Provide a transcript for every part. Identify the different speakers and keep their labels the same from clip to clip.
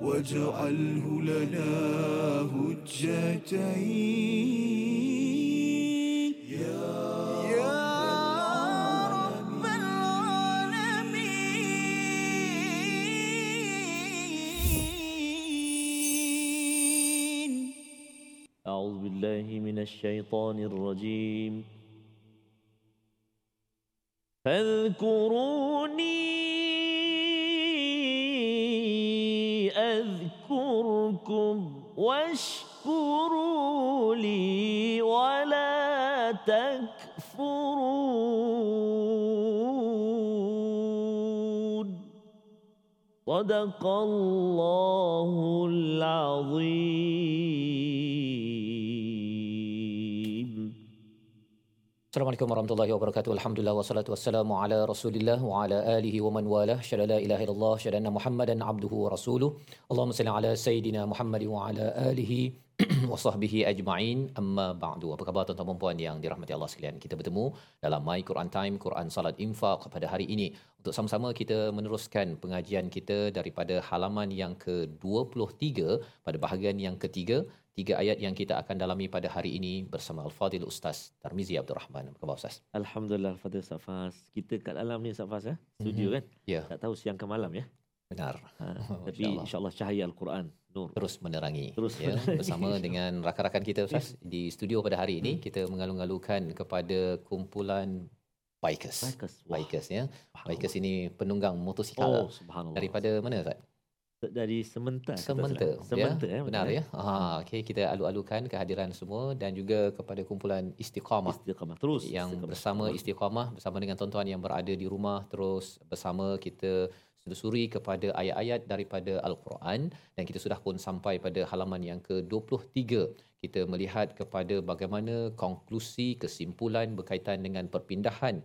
Speaker 1: واجعله لنا هجتين. يا رب العالمين.
Speaker 2: أعوذ بالله من الشيطان الرجيم. فاذكروني أذكركم واشكروا لي ولا تكفرون. صدق الله العظيم.
Speaker 3: Assalamualaikum warahmatullahi wabarakatuh. Alhamdulillah wassalatu wassalamu ala Rasulillah wa ala alihi wa man walah. Syada la ilaha illallah, syada anna Muhammadan abduhu wa rasuluh. Allahumma salli ala sayidina Muhammad wa ala alihi wa sahbihi ajma'in. Amma ba'du. Apa khabar tuan-tuan dan puan yang dirahmati Allah sekalian? Kita bertemu dalam My Quran Time, Quran Salat Infaq pada hari ini untuk sama-sama kita meneruskan pengajian kita daripada halaman yang ke-23 pada bahagian yang ketiga tiga ayat yang kita akan dalami pada hari ini bersama Al-Fadil Ustaz Tarmizi Abdul Rahman. Apa khabar Ustaz?
Speaker 2: Alhamdulillah Fadil Safas. Kita kat dalam ni Safas ya. Studio
Speaker 3: Mhm.
Speaker 2: kan?
Speaker 3: Ya,
Speaker 2: Tak tahu siang ke malam ya.
Speaker 3: benar.
Speaker 2: Ha, tapi
Speaker 3: InsyaAllah.
Speaker 2: insyaAllah cahaya Al-Quran. Nur.
Speaker 3: Terus menerangi.
Speaker 2: Terus
Speaker 3: ya,
Speaker 2: menerangi.
Speaker 3: bersama dengan rakan-rakan kita Ustaz di studio pada hari ini kita mengalung-alungkan kepada kumpulan bikers.
Speaker 2: Bikers. Wah,
Speaker 3: Bikers ya. Bikers ini penunggang motosikal
Speaker 2: Oh, subhanallah.
Speaker 3: daripada mana Ustaz?
Speaker 2: Dari Sementar. kata
Speaker 3: Sementa. ya?
Speaker 2: ya.
Speaker 3: Benar ya. Ha, okey kita alu-alukan kehadiran semua dan juga kepada kumpulan Istiqamah
Speaker 2: Istiqamah terus.
Speaker 3: yang
Speaker 2: Istiqamah.
Speaker 3: bersama istiqamah bersama dengan tuan-tuan yang berada di rumah terus bersama kita selusuri kepada ayat-ayat daripada al-Quran dan kita sudah pun sampai pada halaman yang ke-23 kita melihat kepada bagaimana konklusi kesimpulan berkaitan dengan perpindahan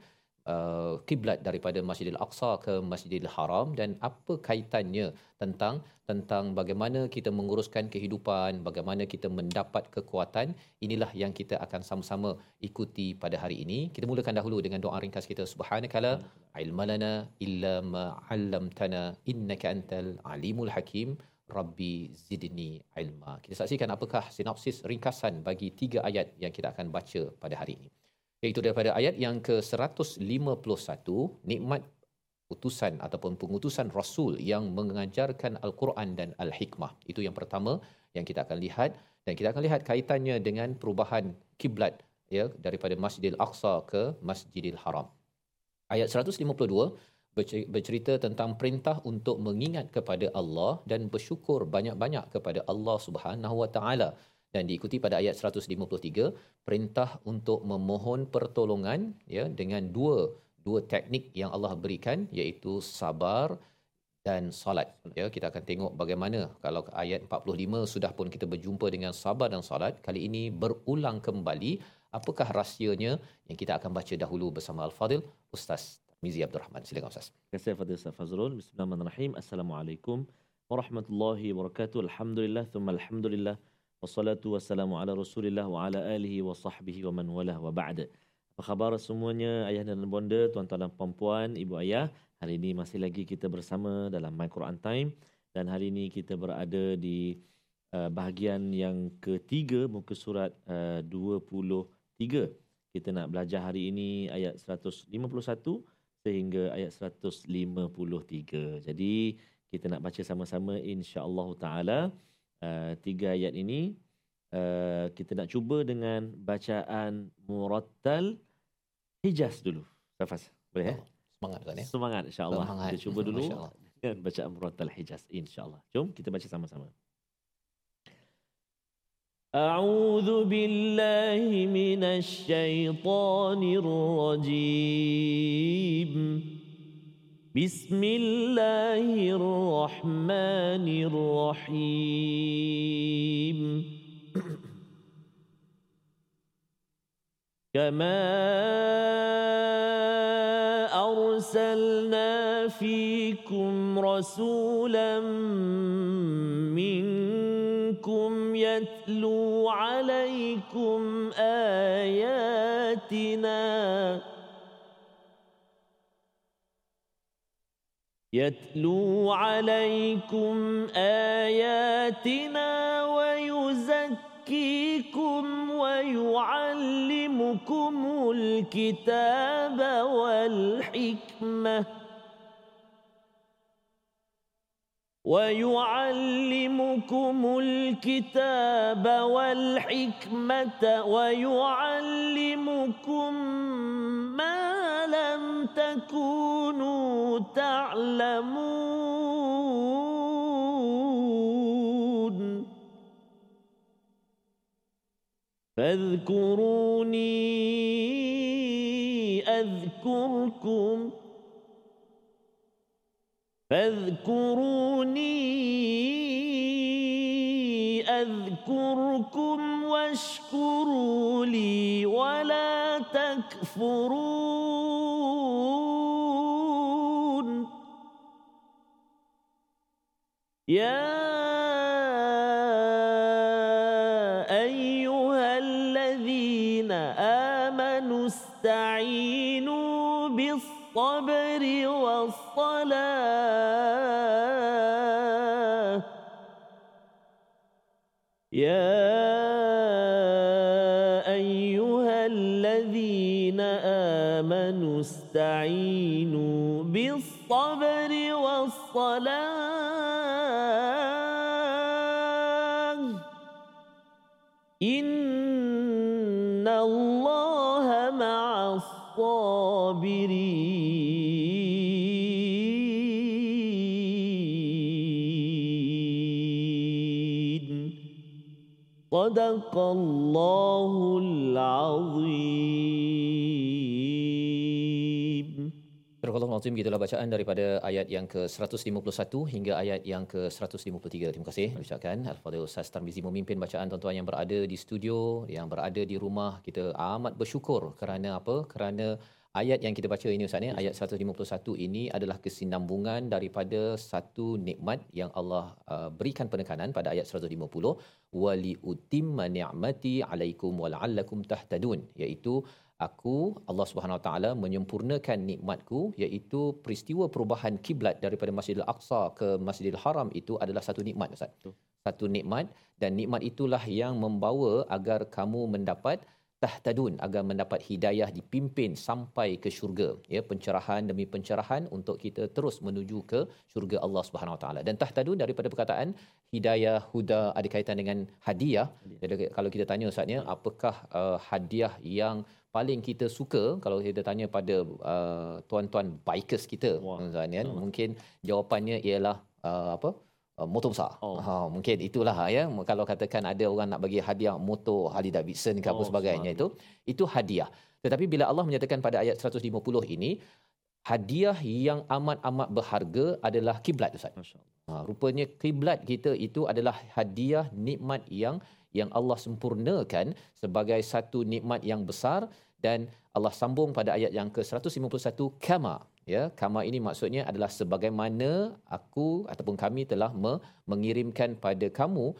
Speaker 3: uh, kiblat daripada Masjidil Aqsa ke Masjidil Haram dan apa kaitannya tentang tentang bagaimana kita menguruskan kehidupan, bagaimana kita mendapat kekuatan. Inilah yang kita akan sama-sama ikuti pada hari ini. Kita mulakan dahulu dengan doa ringkas kita. Subhanakala ilmalana illa ma 'allamtana innaka antal alimul hakim. Rabbi zidni ilma. Kita saksikan apakah sinopsis ringkasan bagi tiga ayat yang kita akan baca pada hari ini iaitu daripada ayat yang ke-151 nikmat utusan ataupun pengutusan rasul yang mengajarkan al-Quran dan al-hikmah. Itu yang pertama yang kita akan lihat dan kita akan lihat kaitannya dengan perubahan kiblat ya daripada Masjidil Aqsa ke Masjidil Haram. Ayat 152 berce- bercerita tentang perintah untuk mengingat kepada Allah dan bersyukur banyak-banyak kepada Allah Subhanahu Wa Taala dan diikuti pada ayat 153 perintah untuk memohon pertolongan ya dengan dua dua teknik yang Allah berikan iaitu sabar dan solat ya kita akan tengok bagaimana kalau ayat 45 sudah pun kita berjumpa dengan sabar dan solat kali ini berulang kembali apakah rahsianya yang kita akan baca dahulu bersama al-fadil ustaz Mizi Abdul Rahman silakan ustaz
Speaker 2: Terima kasih Fadil Ustaz Fazrul. Bismillahirrahmanirrahim. Assalamualaikum warahmatullahi wabarakatuh. Alhamdulillah, thumma alhamdulillah. Wassalatu wassalamu ala rasulillah wa ala alihi wa sahbihi wa man walah wa ba'da. Apa khabar semuanya ayah dan bonda, tuan-tuan dan puan-puan, ibu ayah. Hari ini masih lagi kita bersama dalam My Quran Time. Dan hari ini kita berada di uh, bahagian yang ketiga muka surat uh, 23. Kita nak belajar hari ini ayat 151 sehingga ayat 153. Jadi kita nak baca sama-sama insya-Allah taala uh, tiga ayat ini uh, kita nak cuba dengan bacaan murattal Hijaz dulu. Safas. Boleh eh?
Speaker 3: semangat ustaz ya
Speaker 2: Semangat insya-Allah.
Speaker 3: Semangat.
Speaker 2: Kita cuba dulu
Speaker 3: Masya-Allah.
Speaker 2: dengan bacaan murattal Hijaz insya-Allah. Jom kita baca sama-sama. أعوذ بالله من الشيطان الرجيم بسم الله الرحمن الرحيم. كما أرسلنا فيكم رسولا منكم يتلو عليكم آياتنا يتلو عليكم آياتنا ويزكيكم ويعلمكم الكتاب والحكمة ويعلمكم الكتاب والحكمة ويعلمكم ما تكونوا تعلمون. فاذكروني أذكركم. فاذكروني أذكركم واشكروا لي ولا تكفرون. يا أيها الذين آمنوا استعينوا بالصبر والصلاة. يا أيها الذين آمنوا استعينوا بالصبر والصلاة. الله العظيم
Speaker 3: Astagfirullahalazim gitulah bacaan daripada ayat yang ke-151 hingga ayat yang ke-153. Terima kasih ucapkan Al-Fadhil Ustaz Tarmizi memimpin bacaan tuan-tuan yang berada di studio, yang berada di rumah. Kita amat bersyukur kerana apa? Kerana ayat yang kita baca ini Ustaz ni, ayat 151 ini adalah kesinambungan daripada satu nikmat yang Allah uh, berikan penekanan pada ayat 150 wali utimma ni'mati alaikum wala'allakum tahtadun iaitu aku Allah Subhanahu Wa Taala menyempurnakan nikmatku iaitu peristiwa perubahan kiblat daripada Masjidil Aqsa ke Masjidil Haram itu adalah satu nikmat Ustaz. Satu nikmat dan nikmat itulah yang membawa agar kamu mendapat tahtadun agar mendapat hidayah dipimpin sampai ke syurga. Ya pencerahan demi pencerahan untuk kita terus menuju ke syurga Allah Subhanahu Wa Taala. Dan tahtadun daripada perkataan hidayah huda ada kaitan dengan hadiah. Jadi kalau kita tanya ustaznya apakah uh, hadiah yang paling kita suka kalau kita tanya pada uh, tuan-tuan bikers kita
Speaker 2: Wah.
Speaker 3: kan
Speaker 2: Hmm.
Speaker 3: mungkin jawapannya ialah uh, apa uh, motor besar.
Speaker 2: Oh.
Speaker 3: Ha mungkin itulah ya kalau katakan ada orang nak bagi hadiah motor Harley Davidson ke apa
Speaker 2: Oh,
Speaker 3: sebagainya itu itu hadiah. Tetapi bila Allah menyatakan pada ayat 150 ini hadiah yang amat-amat berharga adalah kiblat Ustaz.
Speaker 2: Masya-Allah.
Speaker 3: Ha, rupanya kiblat kita itu adalah hadiah nikmat yang yang Allah sempurnakan sebagai satu nikmat yang besar dan Allah sambung pada ayat yang ke-151 kama. Ya kama ini maksudnya adalah sebagaimana aku ataupun kami telah me- mengirimkan pada kamu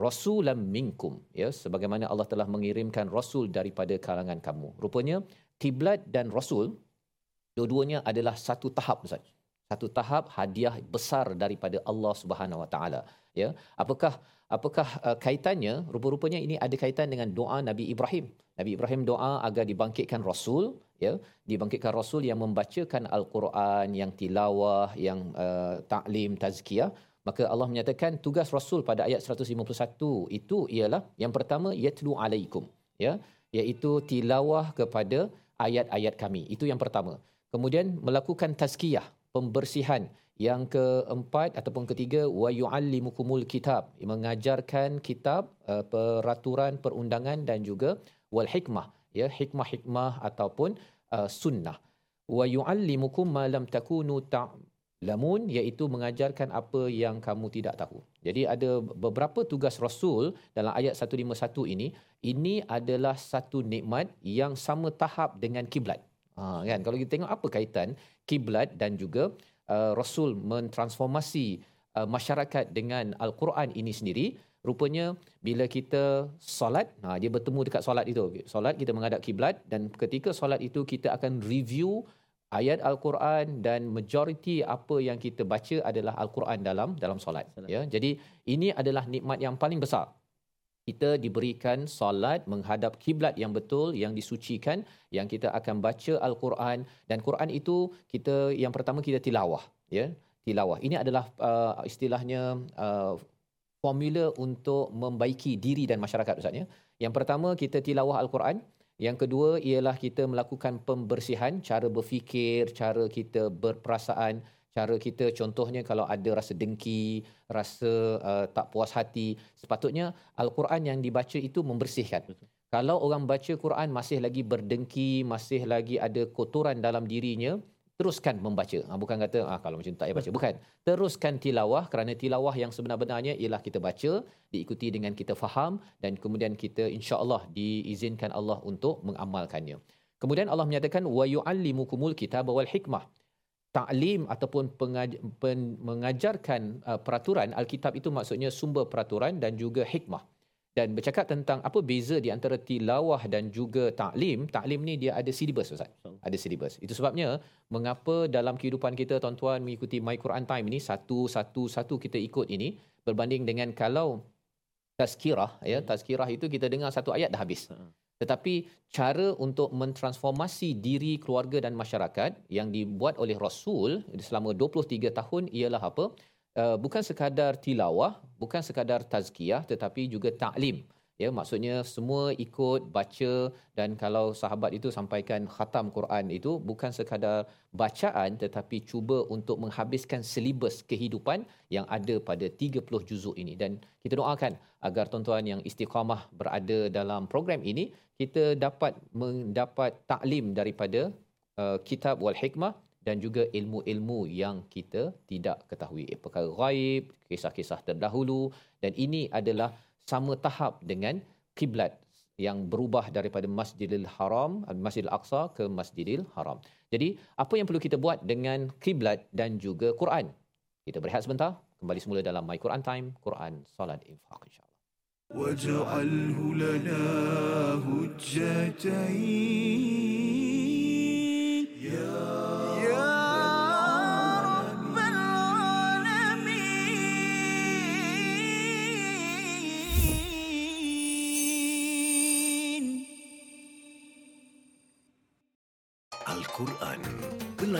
Speaker 3: rasulan minkum. Ya sebagaimana Allah telah mengirimkan rasul daripada kalangan kamu. Rupanya kiblat dan rasul dua-duanya adalah satu tahap Ustaz. Satu tahap hadiah besar daripada Allah Subhanahu Wa Taala ya apakah apakah uh, kaitannya rupa-rupanya ini ada kaitan dengan doa Nabi Ibrahim. Nabi Ibrahim doa agar dibangkitkan rasul ya dibangkitkan rasul yang membacakan al-Quran yang tilawah yang uh, taklim tazkiyah. Maka Allah menyatakan tugas rasul pada ayat 151 itu ialah yang pertama yatlu alaikum ya iaitu tilawah kepada ayat-ayat kami. Itu yang pertama. Kemudian melakukan tazkiyah pembersihan yang keempat ataupun ketiga wa yuallimukumul kitab mengajarkan kitab uh, peraturan perundangan dan juga wal hikmah ya hikmah-hikmah ataupun uh, sunnah wa yuallimukum ma lam takunu ta'lamun iaitu mengajarkan apa yang kamu tidak tahu. Jadi ada beberapa tugas rasul dalam ayat 151 ini ini adalah satu nikmat yang sama tahap dengan kiblat. Ha, kan kalau kita tengok apa kaitan kiblat dan juga uh, rasul mentransformasi uh, masyarakat dengan al-Quran ini sendiri. Rupanya bila kita solat ha dia bertemu dekat solat itu. Solat kita menghadap kiblat dan ketika solat itu kita akan review ayat al-Quran dan majoriti apa yang kita baca adalah al-Quran dalam dalam solat. Ya jadi ini adalah nikmat yang paling besar kita diberikan solat menghadap kiblat yang betul yang disucikan yang kita akan baca al-Quran. Dan Quran itu kita yang pertama kita tilawah ya. Tilawah. Ini adalah uh, istilahnya uh, formula untuk membaiki diri dan masyarakat ustaz ya. Yang pertama kita tilawah al-Quran. Yang kedua ialah kita melakukan pembersihan cara berfikir, cara kita berperasaan, cara kita contohnya kalau ada rasa dengki, rasa uh, tak puas hati, sepatutnya al-Quran yang dibaca itu membersihkan. Betul. Kalau orang baca Quran masih lagi berdengki, masih lagi ada kotoran dalam dirinya, teruskan membaca. Ha, bukan kata ah, kalau macam tak payah baca. Bukan. Teruskan tilawah kerana tilawah yang sebenar-benarnya ialah kita baca, diikuti dengan kita faham dan kemudian kita insya-Allah diizinkan Allah untuk mengamalkannya. Kemudian Allah menyatakan wa yu'allimukumul kitaba wal hikmah. Ta'lim ataupun pengaj- pen- mengajarkan uh, peraturan Alkitab itu maksudnya sumber peraturan dan juga hikmah. Dan bercakap tentang apa beza di antara tilawah dan juga taklim taklim ni dia ada silibus ustaz. Ada silibus. Itu sebabnya mengapa dalam kehidupan kita tuan-tuan mengikuti my Quran time ini satu satu satu kita ikut ini berbanding dengan kalau tazkirah ya tazkirah itu kita dengar satu ayat dah habis. Ha. Tetapi cara untuk mentransformasi diri keluarga dan masyarakat yang dibuat oleh rasul selama 23 tahun ialah apa uh, bukan sekadar tilawah, bukan sekadar tazkiyah tetapi juga taklim. Ya, maksudnya semua ikut baca dan kalau sahabat itu sampaikan khatam Quran itu bukan sekadar bacaan tetapi cuba untuk menghabiskan silibus kehidupan yang ada pada 30 juzuk ini. Dan kita doakan agar tuan-tuan yang istiqamah berada dalam program ini kita dapat mendapat taklim daripada uh, kitab wal hikmah dan juga ilmu-ilmu yang kita tidak ketahui. Perkara gaib kisah-kisah terdahulu dan ini adalah sama tahap dengan kiblat yang berubah daripada Masjidil Haram Masjidil Aqsa ke Masjidil Haram. Jadi apa yang perlu kita buat dengan kiblat dan juga Quran? Kita berehat sebentar, kembali semula dalam My Quran Time, Quran Salat Infaq insya-Allah.
Speaker 1: واجعله لنا هجتين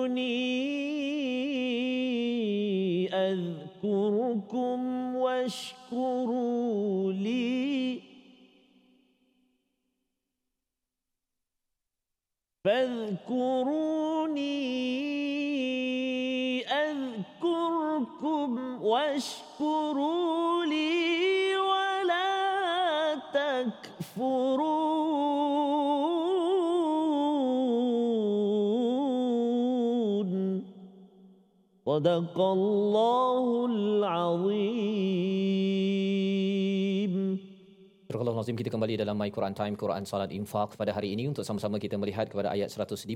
Speaker 2: اذكروني أذكركم واشكروا لي. فاذكروني أذكركم واشكروا لي ولا تكفرون صدق الله العظيم
Speaker 3: Surah Nazim kita kembali dalam My Quran Time Quran Salat Infaq pada hari ini untuk sama-sama kita melihat kepada ayat 151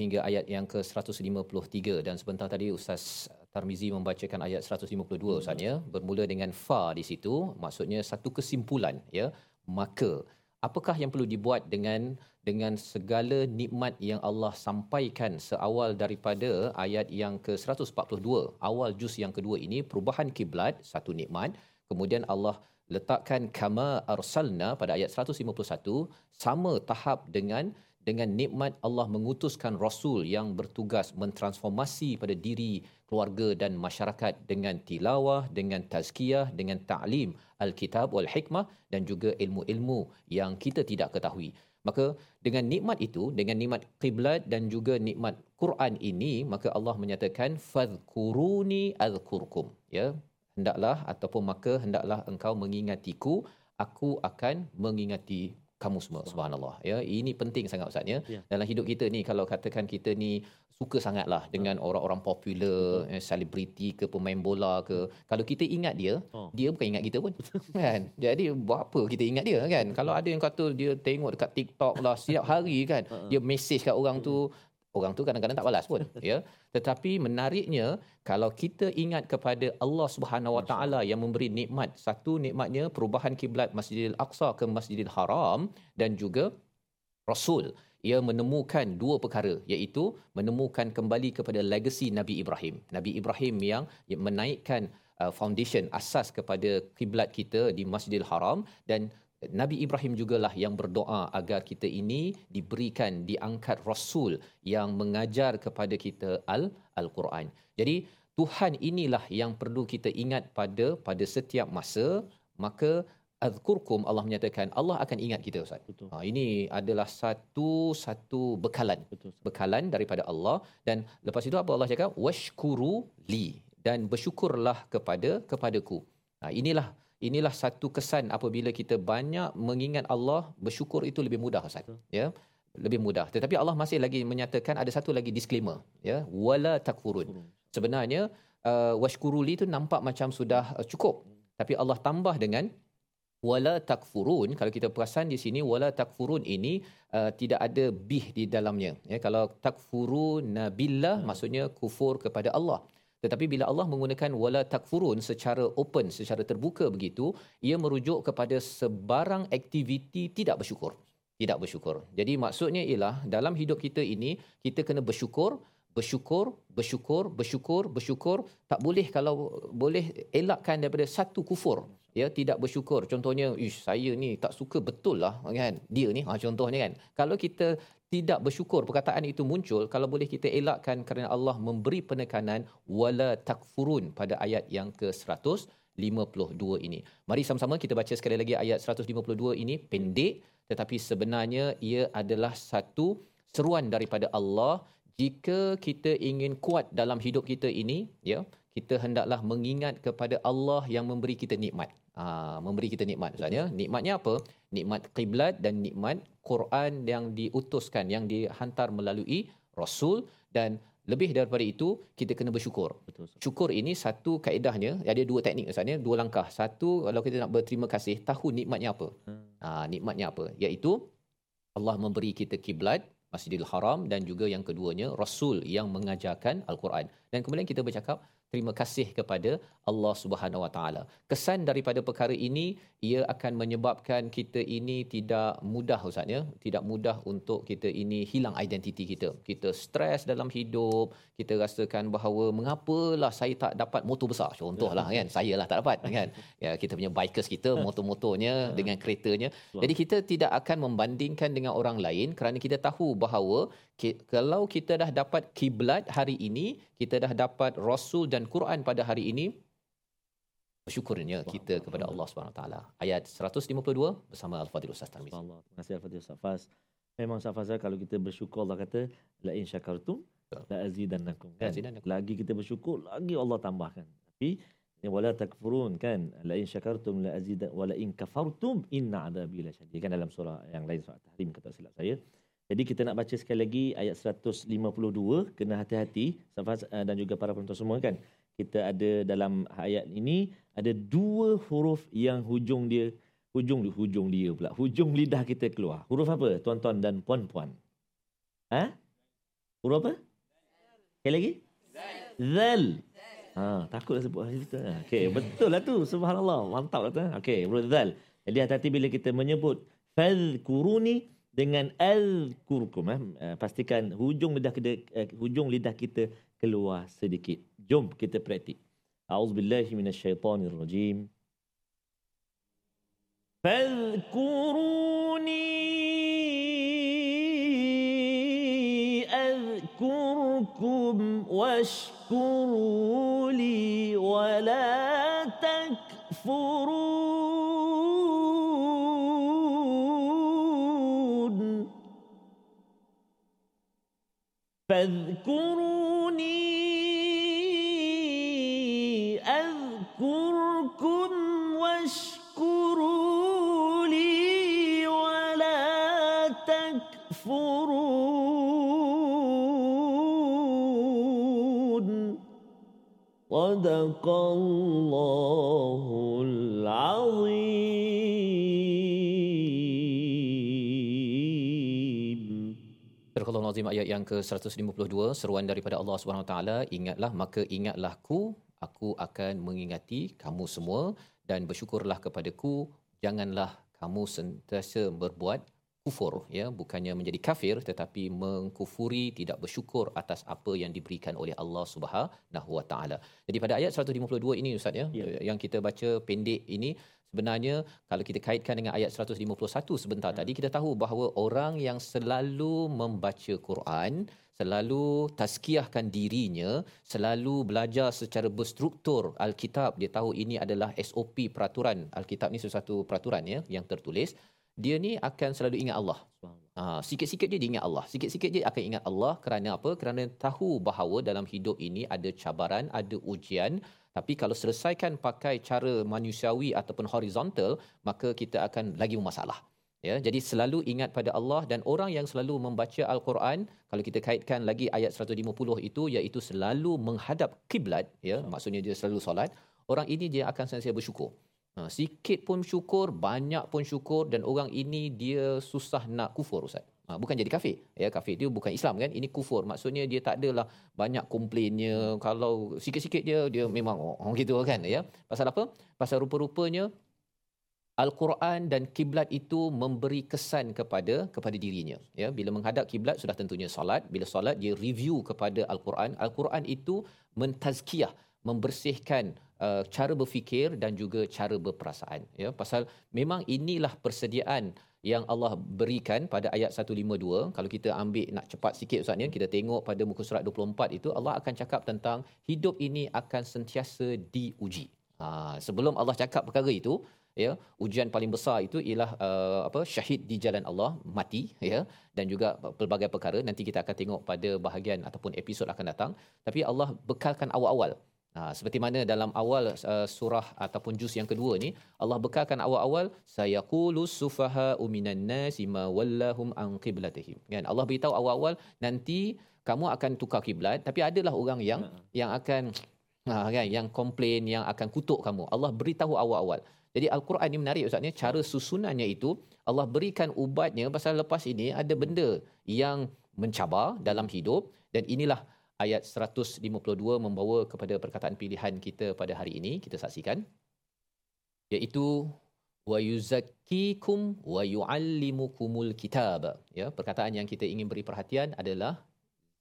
Speaker 3: hingga ayat yang ke-153 dan sebentar tadi Ustaz Tarmizi membacakan ayat 152 Ustaz ya bermula dengan fa di situ maksudnya satu kesimpulan ya maka apakah yang perlu dibuat dengan dengan segala nikmat yang Allah sampaikan seawal daripada ayat yang ke-142. Awal juz yang kedua ini perubahan kiblat satu nikmat. Kemudian Allah letakkan kama arsalna pada ayat 151 sama tahap dengan dengan nikmat Allah mengutuskan rasul yang bertugas mentransformasi pada diri keluarga dan masyarakat dengan tilawah dengan tazkiyah dengan ta'lim alkitab wal hikmah dan juga ilmu-ilmu yang kita tidak ketahui maka dengan nikmat itu dengan nikmat kiblat dan juga nikmat Quran ini maka Allah menyatakan fadhkuruni azkurkum ya hendaklah ataupun maka hendaklah engkau mengingatiku aku akan mengingati kamu semua subhanallah. ya ini penting sangat ustaz ya.
Speaker 2: Ya.
Speaker 3: dalam hidup kita ni kalau katakan kita ni suka sangatlah dengan orang-orang popular eh, selebriti ke pemain bola ke. Kalau kita ingat dia
Speaker 2: Oh.
Speaker 3: dia bukan ingat kita pun kan? Jadi buat apa kita ingat dia kan? Kalau ada yang kata dia tengok dekat TikTok lah setiap hari kan? Dia message kat orang tu orang tu kadang-kadang tak balas pun ya tetapi menariknya kalau kita ingat kepada Allah Subhanahu Wa Taala yang memberi nikmat satu nikmatnya perubahan kiblat Masjidil Aqsa ke Masjidil Haram dan juga Rasul ia menemukan dua perkara iaitu menemukan kembali kepada legasi Nabi Ibrahim. Nabi Ibrahim yang menaikkan uh, foundation asas kepada kiblat kita di Masjidil Haram dan Nabi Ibrahim jugalah yang berdoa agar kita ini diberikan diangkat rasul yang mengajar kepada kita al al-Quran. Jadi Tuhan inilah yang perlu kita ingat pada pada setiap masa maka azkurkum Allah menyatakan Allah akan ingat kita ustaz.
Speaker 2: Betul.
Speaker 3: Ha, ini adalah satu satu bekalan
Speaker 2: Betul.
Speaker 3: bekalan daripada Allah dan lepas itu apa Allah cakap washkuru li dan bersyukurlah kepada kepadaku. Ha, inilah inilah satu kesan apabila kita banyak mengingat Allah bersyukur itu lebih mudah ustaz. Ya lebih mudah. Tetapi Allah masih lagi menyatakan ada satu lagi disclaimer ya. Wala takfurun. Sebenarnya uh, washkuru li itu nampak macam sudah uh, cukup. Tapi Allah tambah dengan wala takfurun. Kalau kita perasan di sini wala takfurun ini uh, tidak ada bih di dalamnya. Ya kalau takfurun billah hmm. maksudnya kufur kepada Allah tetapi bila Allah menggunakan wala takfurun secara open secara terbuka begitu ia merujuk kepada sebarang aktiviti tidak bersyukur. Tidak bersyukur. Jadi maksudnya ialah dalam hidup kita ini kita kena bersyukur bersyukur bersyukur bersyukur bersyukur. Tak boleh kalau boleh elakkan daripada satu kufur ya tidak bersyukur. Contohnya ish saya ni tak suka betul lah kan? Dia ni ha contohnya kan. Kalau kita tidak bersyukur perkataan itu muncul kalau boleh kita elakkan kerana Allah memberi penekanan wala takfurun pada ayat yang ke 152 ini. Mari sama-sama kita baca sekali lagi ayat 152 ini pendek tetapi sebenarnya ia adalah satu seruan daripada Allah jika kita ingin kuat dalam hidup kita ini ya kita hendaklah mengingat kepada Allah yang memberi kita nikmat. Ha, memberi kita nikmat Ustaz ya. Nikmatnya apa? Nikmat kiblat dan nikmat Quran yang diutuskan yang dihantar melalui rasul dan lebih daripada itu kita kena bersyukur.
Speaker 2: Betul.
Speaker 3: Syukur ini satu kaedahnya ada dua teknik Ustaz ya, dua langkah. Satu kalau kita nak berterima kasih tahu nikmatnya apa.
Speaker 2: Hmm.
Speaker 3: Ha, nikmatnya apa? Iaitu Allah memberi kita kiblat Masjidil Haram dan juga yang keduanya Rasul yang mengajarkan Al-Quran. Dan kemudian kita bercakap terima kasih kepada Allah Subhanahu Wa Taala. Kesan daripada perkara ini ia akan menyebabkan kita ini tidak mudah ustaz ya, tidak mudah untuk kita ini hilang identiti kita. Kita stres dalam hidup, kita rasakan bahawa mengapalah saya tak dapat motor besar contohlah kan. Saya lah tak dapat kan. Ya kita punya bikers kita motor-motornya dengan keretanya. Jadi kita tidak akan membandingkan dengan orang lain kerana kita tahu bahawa kalau kita dah dapat kiblat hari ini, kita dah dapat rasul dan Quran pada hari ini, bersyukurnya kita kepada Allah Subhanahu Wa Taala. Ayat 152 bersama Al-Fadhil Ustaz Tarmizi.
Speaker 2: Allah. Terima kasih Al-Fatihah Ustaz Faz. Memang Ustaz Faz kalau kita bersyukur Allah kata la in syakartum
Speaker 3: Betul.
Speaker 2: la azidannakum kan.
Speaker 3: Azidannakum.
Speaker 2: Lagi kita bersyukur lagi Allah tambahkan. Tapi ni wala takfurun kan la in syakartum la azidan wala in kafartum inna adabi lasyadid kan dalam surah yang lain surah Tahrim kata silap saya. Jadi kita nak baca sekali lagi ayat 152 kena hati-hati eh, dan juga para penonton semua kan. Kita ada dalam ayat ini ada dua huruf yang hujung dia hujung hujung dia pula. Hujung lidah kita keluar. Huruf apa tuan-tuan dan puan-puan? Ha? Huruf apa? Sekali lagi? Zal. Ha takutlah sebut hari kita Ha, okey betul lah tu. Subhanallah. Mantap lah tu okey huruf zal. Jadi hati-hati bila kita menyebut fadhkuruni dengan al-kurkum eh. Eh, pastikan hujung lidah kita eh, hujung lidah kita keluar sedikit jom kita praktik a'udzubillahi minasyaitonirrajim فاذكروني أذكركم واشكروا لي ولا تكفرون فاذكروني أذكركم واشكروا لي ولا يكفرون صدق الله العظيم.
Speaker 3: Surah Al-Azim ayat yang ke-152 seruan daripada Allah Subhanahu Taala ingatlah maka ingatlah ku aku akan mengingati kamu semua dan bersyukurlah kepadaku janganlah kamu sentiasa berbuat kufur ya bukannya menjadi kafir tetapi mengkufuri tidak bersyukur atas apa yang diberikan oleh Allah Subhanahu Wa Taala. Jadi pada ayat 152 ini ustaz ya,
Speaker 2: Ya.
Speaker 3: yang kita baca pendek ini sebenarnya kalau kita kaitkan dengan ayat 151 sebentar
Speaker 2: Hmm.
Speaker 3: tadi kita tahu bahawa orang yang selalu membaca Quran selalu tazkiyahkan dirinya selalu belajar secara berstruktur alkitab dia tahu ini adalah SOP peraturan alkitab ni sesuatu peraturan ya yang tertulis dia ni akan selalu ingat Allah Ha, sikit-sikit dia, dia ingat Allah. Sikit-sikit dia akan ingat Allah kerana apa? Kerana tahu bahawa dalam hidup ini ada cabaran, ada ujian. Tapi kalau selesaikan pakai cara manusiawi ataupun horizontal, maka kita akan lagi bermasalah. Ya, jadi selalu ingat pada Allah dan orang yang selalu membaca Al-Quran, kalau kita kaitkan lagi ayat 150 itu iaitu selalu menghadap kiblat, ya, maksudnya dia selalu solat, orang ini dia akan sentiasa bersyukur. Ha, sikit pun syukur, banyak pun syukur dan orang ini dia susah nak kufur Ustaz. Ha, bukan jadi kafir. Ya, kafir dia bukan Islam kan. Ini kufur. Maksudnya dia tak adalah banyak komplainnya. Kalau sikit-sikit dia dia memang oh, gitu kan ya. Pasal apa? Pasal rupa-rupanya Al-Quran dan kiblat itu memberi kesan kepada kepada dirinya ya bila menghadap kiblat sudah tentunya solat bila solat dia review kepada Al-Quran Al-Quran itu mentazkiyah membersihkan uh, cara berfikir dan juga cara berperasaan ya pasal memang inilah persediaan yang Allah berikan pada ayat 152 kalau kita ambil nak cepat sikit ustaz ni kita tengok pada muka surat 24 itu Allah akan cakap tentang hidup ini akan sentiasa diuji. Ha, sebelum Allah cakap perkara itu ya ujian paling besar itu ialah uh, apa syahid di jalan Allah mati ya dan juga pelbagai perkara. Nanti kita akan tengok pada bahagian ataupun episod akan datang. Tapi Allah bekalkan awal-awal Ha, seperti mana dalam awal uh, surah ataupun juz yang kedua ni Allah bekalkan awal-awal sayaqulu sufaha minan nasi ma wallahum an qiblatihim. Kan? Allah beritahu awal-awal nanti kamu akan tukar kiblat tapi adalah orang yang yang akan ha, kan? Yang komplain yang akan kutuk kamu. Allah beritahu awal-awal. Jadi al-Quran ni menarik ustaz ni cara susunannya itu Allah berikan ubatnya pasal lepas ini ada benda yang mencabar dalam hidup dan inilah ayat 152 membawa kepada perkataan pilihan kita pada hari ini kita saksikan. Iaitu wa yuzakkikum wa yuallimukumul kitab. Ya perkataan yang kita ingin beri perhatian adalah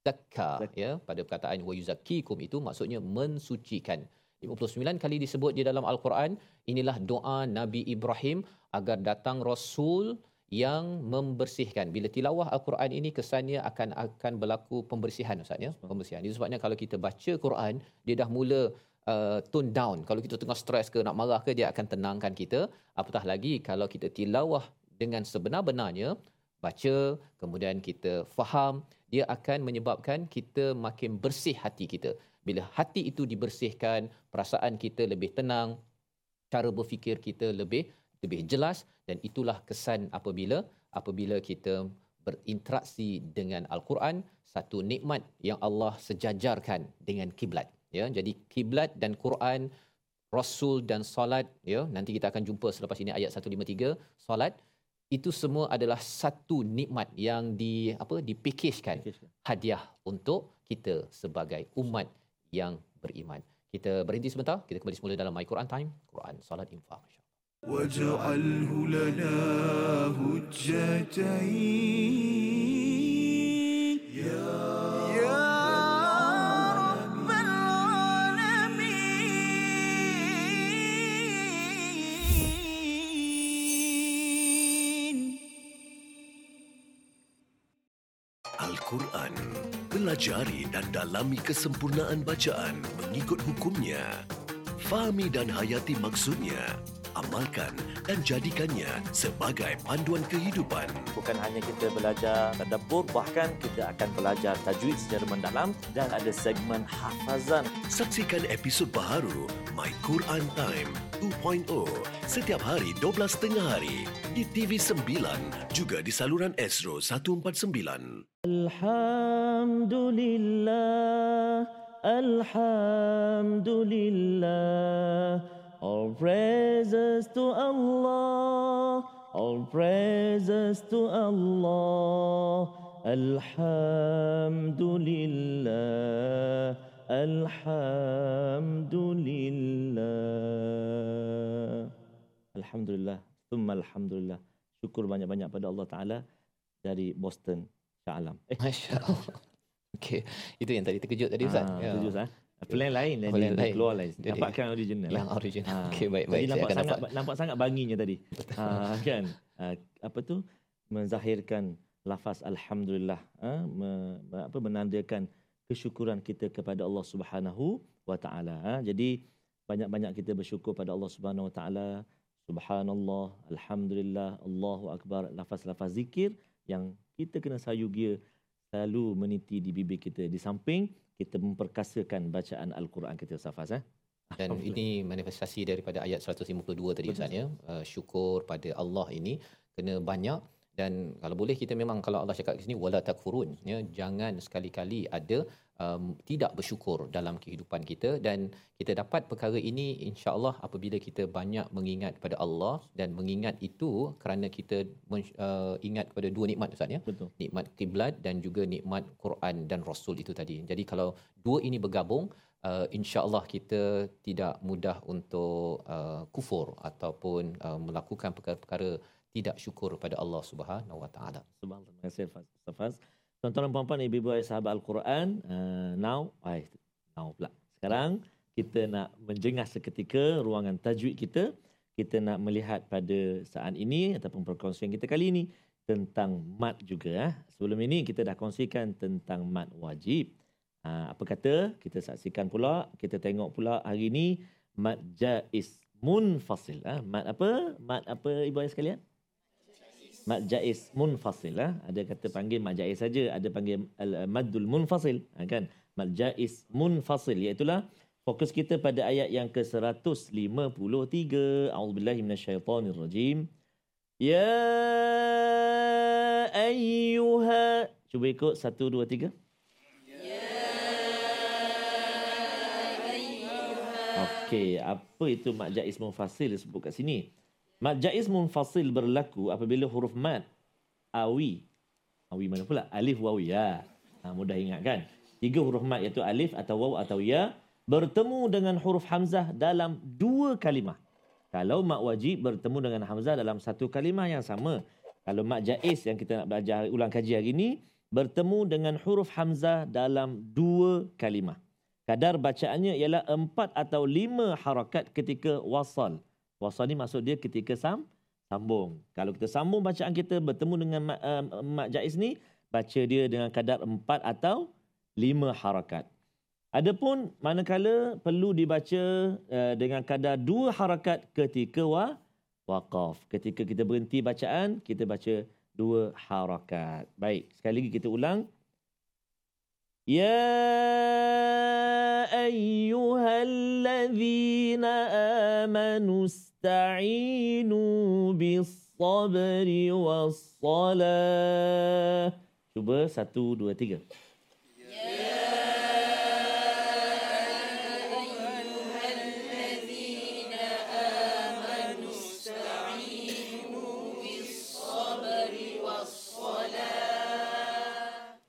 Speaker 3: zakka ya pada perkataan wa yuzakkikum itu maksudnya mensucikan. 59 kali disebut di dalam al-Quran inilah doa Nabi Ibrahim agar datang rasul yang membersihkan. Bila tilawah al-Quran ini kesannya akan akan berlaku pembersihan ustaz ya, pembersihan. Itu sebabnya kalau kita baca Quran dia dah mula uh, tone down. Kalau kita tengah stres ke nak marah ke dia akan tenangkan kita. Apatah lagi kalau kita tilawah dengan sebenar-benarnya baca kemudian kita faham dia akan menyebabkan kita makin bersih hati kita. Bila hati itu dibersihkan, perasaan kita lebih tenang, cara berfikir kita lebih lebih jelas dan itulah kesan apabila apabila kita berinteraksi dengan al-Quran satu nikmat yang Allah sejajarkan dengan kiblat. Ya jadi kiblat dan Quran rasul dan solat ya nanti kita akan jumpa selepas ini ayat 153 solat itu semua adalah satu nikmat yang di apa dipakejkan hadiah untuk kita sebagai umat yang beriman. Kita berhenti sebentar kita kembali semula dalam My Quran Time Quran solat infak
Speaker 1: واجعله لنا هجتين يا رب العالمين
Speaker 4: Al-Quran. Pelajari dan dalami kesempurnaan bacaan mengikut hukumnya. Fahami dan hayati maksudnya. amalkan dan jadikannya sebagai panduan kehidupan.
Speaker 2: Bukan hanya kita belajar tadabbur, bahkan kita akan belajar tajwid secara mendalam dan ada segmen hafazan.
Speaker 4: Saksikan episod baharu My Quran Time 2.0 setiap hari 12.30 hari di TV9 juga di saluran Astro 149.
Speaker 2: Alhamdulillah, Alhamdulillah. All praises to Allah, all praises to Allah. Alhamdulillah, Alhamdulillah. Alhamdulillah, thumma Alhamdulillah. Syukur banyak-banyak pada Allah Ta'ala dari Boston, Shah Alam. Eh,
Speaker 3: Masya Allah. Okey, itu yang tadi terkejut tadi Ustaz.
Speaker 2: Ah, Setuju Ustaz. Plan lain yang
Speaker 3: Plan
Speaker 2: dia,
Speaker 3: lain.
Speaker 2: keluar lain.
Speaker 3: Jadi,
Speaker 2: Nampakkan original.
Speaker 3: Yang
Speaker 2: lah.
Speaker 3: original.
Speaker 2: Ah,
Speaker 3: Okey, baik baik. Saya
Speaker 2: nampak sangat
Speaker 3: dapat.
Speaker 2: nampak sangat banginya tadi. Ah, kan? Ah, apa tu? Menzahirkan lafaz alhamdulillah, ah, me, apa menandakan kesyukuran kita kepada Allah Subhanahu wa taala. ah. Jadi banyak-banyak kita bersyukur pada Allah Subhanahu wa taala. Subhanallah, alhamdulillah, Allahu akbar, lafaz-lafaz zikir yang kita kena sayugia selalu meniti di bibir kita di samping kita memperkasakan bacaan al-Quran kita Safaz eh.
Speaker 3: Dan ini manifestasi daripada ayat 152 tadi Ustaz ya. Uh, syukur pada Allah ini kena banyak dan kalau boleh kita memang kalau Allah cakap di sini wala takfurun ya jangan sekali-kali ada um, tidak bersyukur dalam kehidupan kita dan kita dapat perkara ini insya-Allah apabila kita banyak mengingat kepada Allah dan mengingat itu kerana kita men- uh, ingat kepada dua nikmat Ustaz ya
Speaker 2: Betul.
Speaker 3: nikmat kiblat dan juga nikmat Quran dan Rasul itu tadi. Jadi kalau dua ini bergabung, uh, insya-Allah kita tidak mudah untuk uh, kufur ataupun uh, melakukan perkara-perkara tidak syukur pada Allah Subhanahu Wa Taala.
Speaker 2: Terima kasih. Safaz. Tuan-tuan dan puan-puan, ibu-ibu ayah sahabat Al-Quran, uh, now, ay, now pula. Sekarang kita nak menjengah seketika ruangan tajwid kita. Kita nak melihat pada saat ini ataupun perkongsian kita kali ini tentang mat juga. ah. Sebelum ini kita dah kongsikan tentang mat wajib. Ah, apa kata? Kita saksikan pula, kita tengok pula hari ini mat jaiz munfasil. ah. Mat apa? Mat apa ibu ayah sekalian? Mat jaiz munfasil lah. Ada kata panggil mat jaiz saja, ada panggil al- maddul munfasil, ha, kan? Mat jaiz munfasil iaitu fokus kita pada ayat yang ke-153. A'udzubillahi minasyaitonirrajim. Ya ayyuha Cuba ikut satu dua tiga. Okey, apa itu mat jaiz munfasil disebut kat sini? Mat jaiz munfasil berlaku apabila huruf mat awi. Awi mana pula? Alif wawi ya. Ha, mudah ingat kan? Tiga huruf mat iaitu alif atau waw atau ya bertemu dengan huruf hamzah dalam dua kalimah. Kalau mat wajib bertemu dengan hamzah dalam satu kalimah yang sama. Kalau mat jaiz yang kita nak belajar ulang kaji hari ini bertemu dengan huruf hamzah dalam dua kalimah. Kadar bacaannya ialah empat atau lima harakat ketika wasal. Wasal ni maksud dia ketika sam, sambung. Kalau kita sambung bacaan kita bertemu dengan eh, mak, uh, mak Jaiz ni, baca dia dengan kadar empat atau lima harakat. Adapun manakala perlu dibaca uh, dengan kadar dua harakat ketika wa, waqaf. Ketika kita berhenti bacaan, kita baca dua harakat. Baik, sekali lagi kita ulang. Ya ayyuhal amanu واستعينوا بالصبر والصلاة. شو شوف ساتو دو تيجا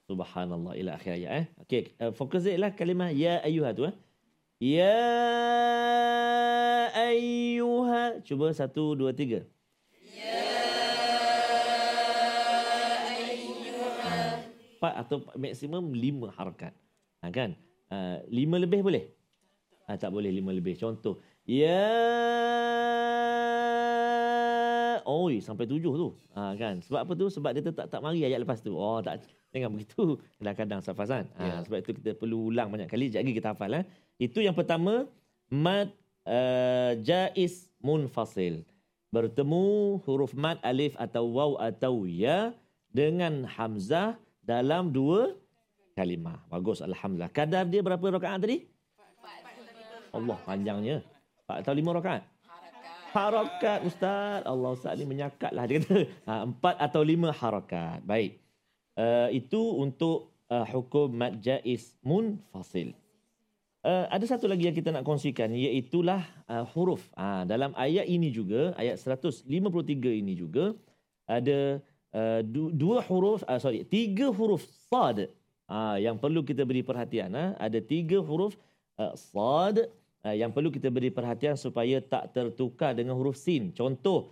Speaker 2: سبحان الله إلى اخره إيه أوكي فوكس لك كلمه يا ايها تو Ya ayyuha. Cuba satu, dua, tiga. Ya Empat atau maksimum lima harakat. Ha, kan? Uh, lima lebih boleh? Ha, tak boleh lima lebih. Contoh. Ya Oi, sampai tujuh tu. Ha, kan? Sebab apa tu? Sebab dia tak tak mari ayat lepas tu. Oh, tak jangan begitu. Kadang-kadang safazan. Ha,
Speaker 3: Ya.
Speaker 2: sebab itu kita perlu ulang banyak kali. Sekejap lagi kita hafal. Eh. Itu yang pertama. Mad uh, jaiz munfasil. Bertemu huruf mat alif atau waw atau ya dengan hamzah dalam dua kalimah. Bagus alhamdulillah. Kadar dia berapa rakaat tadi? Allah panjangnya. Empat atau lima rakaat? Harakat Ustaz. Allah Ustaz ni menyakatlah dia kata. Ha, empat atau lima harakat. Baik. Uh, itu untuk uh, hukum mad jaiz munfasil. Uh, ada satu lagi yang kita nak kongsikan iaitulah uh, huruf. Uh, dalam ayat ini juga, ayat 153 ini juga ada uh, du- dua huruf, uh, sorry, tiga huruf sad uh, yang perlu kita beri perhatian. Uh. Ada tiga huruf uh, sad uh, yang perlu kita beri perhatian supaya tak tertukar dengan huruf sin. Contoh,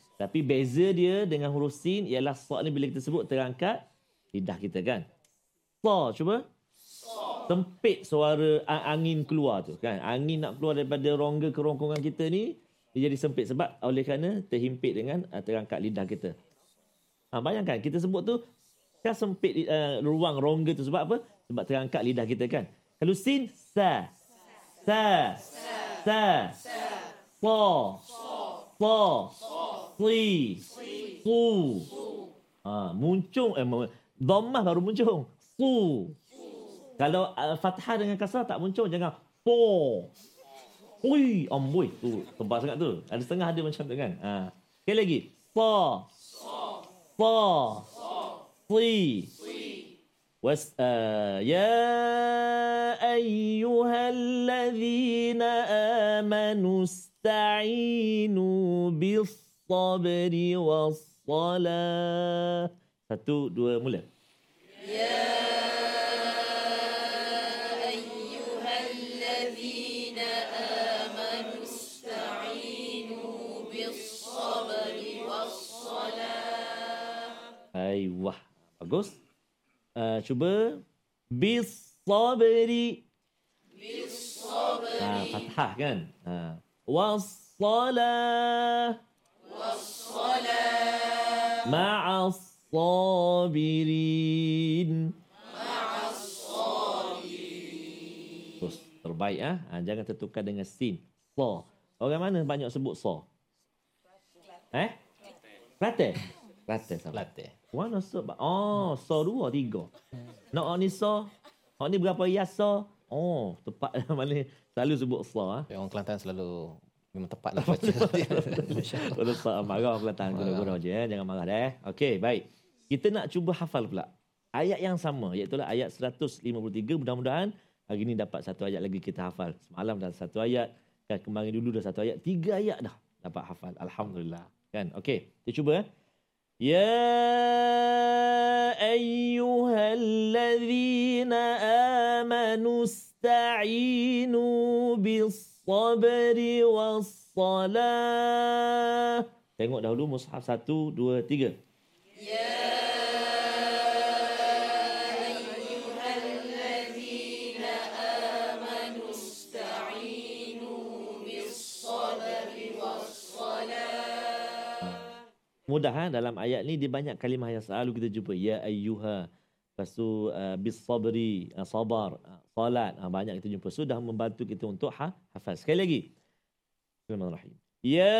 Speaker 2: Tapi beza dia dengan huruf sin ialah sa ni bila kita sebut terangkat lidah kita kan. Sa cuba. Sempit suara angin keluar tu kan. Angin nak keluar daripada rongga kerongkongan kita ni dia jadi sempit sebab oleh kerana terhimpit dengan uh, terangkat lidah kita. Ha, bayangkan kita sebut tu kan sempit uh, ruang rongga tu sebab apa? Sebab terangkat lidah kita kan. Kalau sin sa. Sa. Sa. Sa. Sa. Si. Su. Ha, muncung eh dhammah baru muncung. Su. Kalau uh, fathah dengan kasrah tak muncul jangan po. Ui, amboi tu tebal sangat tu. Ada setengah ada macam tu kan. Ha. Sekali lagi. Fa. Fa. Si. Was uh, ya ayyuhalladzina amanu ista'inu bis sabri was salah. Satu, dua, mula. Aiwah. Bagus. Uh, cuba. Bis sabri. Bis sabri. Ha, fathah kan? Ha. Was salah. Sabirin. Terus terbaik ah. Ha? jangan tertukar dengan sin. Sa. Orang mana banyak sebut sa? Eh? Kelantan. Kelantan sama.
Speaker 3: Latih.
Speaker 2: Mana so? Oh, so dua, tiga. Nak ni so. Hak ni berapa ya so? Oh, tepat mana selalu sebut sa.
Speaker 3: Orang Kelantan selalu memang tepat lah baca.
Speaker 2: Kalau sa marah Kelantan guna-guna je eh. Jangan marah dah. Okey, baik. Kita nak cuba hafal pula. Ayat yang sama, iaitu ayat 153. Mudah-mudahan hari ni dapat satu ayat lagi kita hafal. Semalam dah satu ayat. Kan kemarin dulu dah satu ayat. Tiga ayat dah dapat hafal. Alhamdulillah. Kan? Okey, kita cuba eh. يا أيها الذين آمنوا استعينوا بالصبر والصلاة Tengok dahulu mushaf satu, dua, tiga. Mudah ha? dalam ayat ni dia banyak kalimah yang selalu kita jumpa. Ya ayyuha. Lepas tu uh, bis sabri, uh, sabar, uh, salat. Uh, banyak kita jumpa. Sudah membantu kita untuk ha? hafal. Sekali lagi. Bismillahirrahmanirrahim. Ya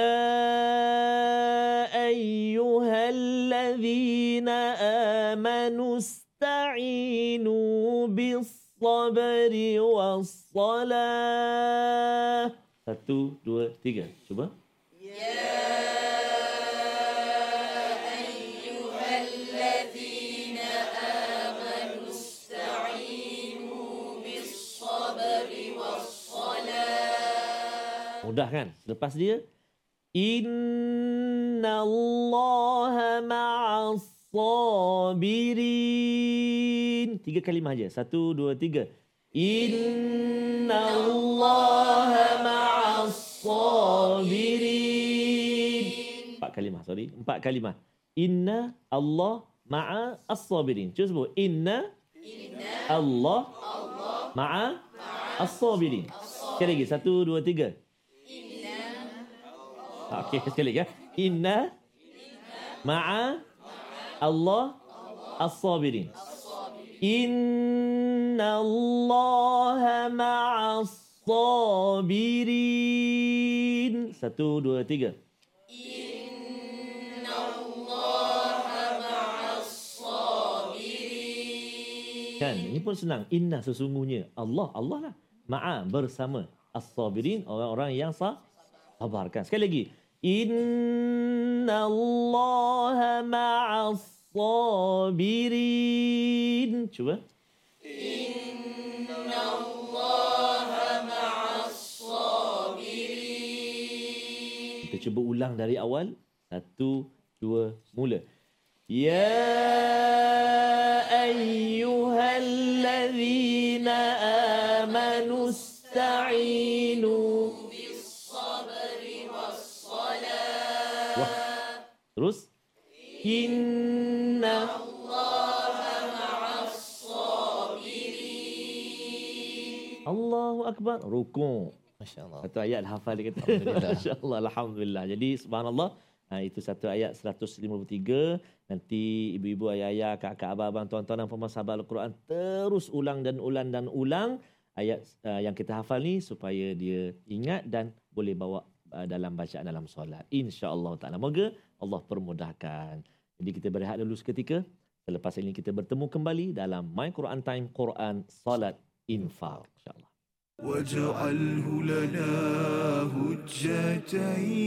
Speaker 2: ayyuhalladzina amanu ista'inu bis sabri was salah. Satu, dua, tiga. Cuba. Mudah kan? Lepas dia Inna Allah ma'as sabirin. Tiga kalimah aja. Satu, dua, tiga. Inna Allah ma'as sabirin. Empat kalimah, sorry. Empat kalimah. Inna Allah ma'a as-sabirin. Cuba sebut. Inna, Allah, ma'a as-sabirin. Sekali lagi. Satu, dua, tiga. Inna Okey, sekali lagi. ya. Inna, ma'a Allah as-sabirin. Inna Allah ma'as sabirin. Satu, dua, tiga. Kan, ini pun senang. Inna sesungguhnya. Allah, Allah lah. Ma'a bersama. As-sabirin, orang-orang yang sah, sabar. Kan? Sekali lagi. Inna Allah ma'as sabirin. Cuba. Kita cuba ulang dari awal. Satu, dua, mula. Ya ayyuhalladzina amanu ista'inu Wah. Inna Allahu Akbar. Rukuk.
Speaker 3: Masya Allah.
Speaker 2: Satu ayat hafal dia kata.
Speaker 3: Alhamdulillah.
Speaker 2: Masya-Allah alhamdulillah. Jadi subhanallah ha, itu satu ayat 153 nanti ibu-ibu ayah-ayah kakak abang-abang tuan-tuan dan puan sahabat al-Quran terus ulang dan ulang dan ulang ayat uh, yang kita hafal ni supaya dia ingat dan boleh bawa dalam bacaan dalam solat. Insya-Allah taala. Moga Allah permudahkan. Jadi kita berehat dulu seketika. Selepas ini kita bertemu kembali dalam My Quran Time Quran Salat Infaq insya-Allah.
Speaker 1: واجعله لنا هجتين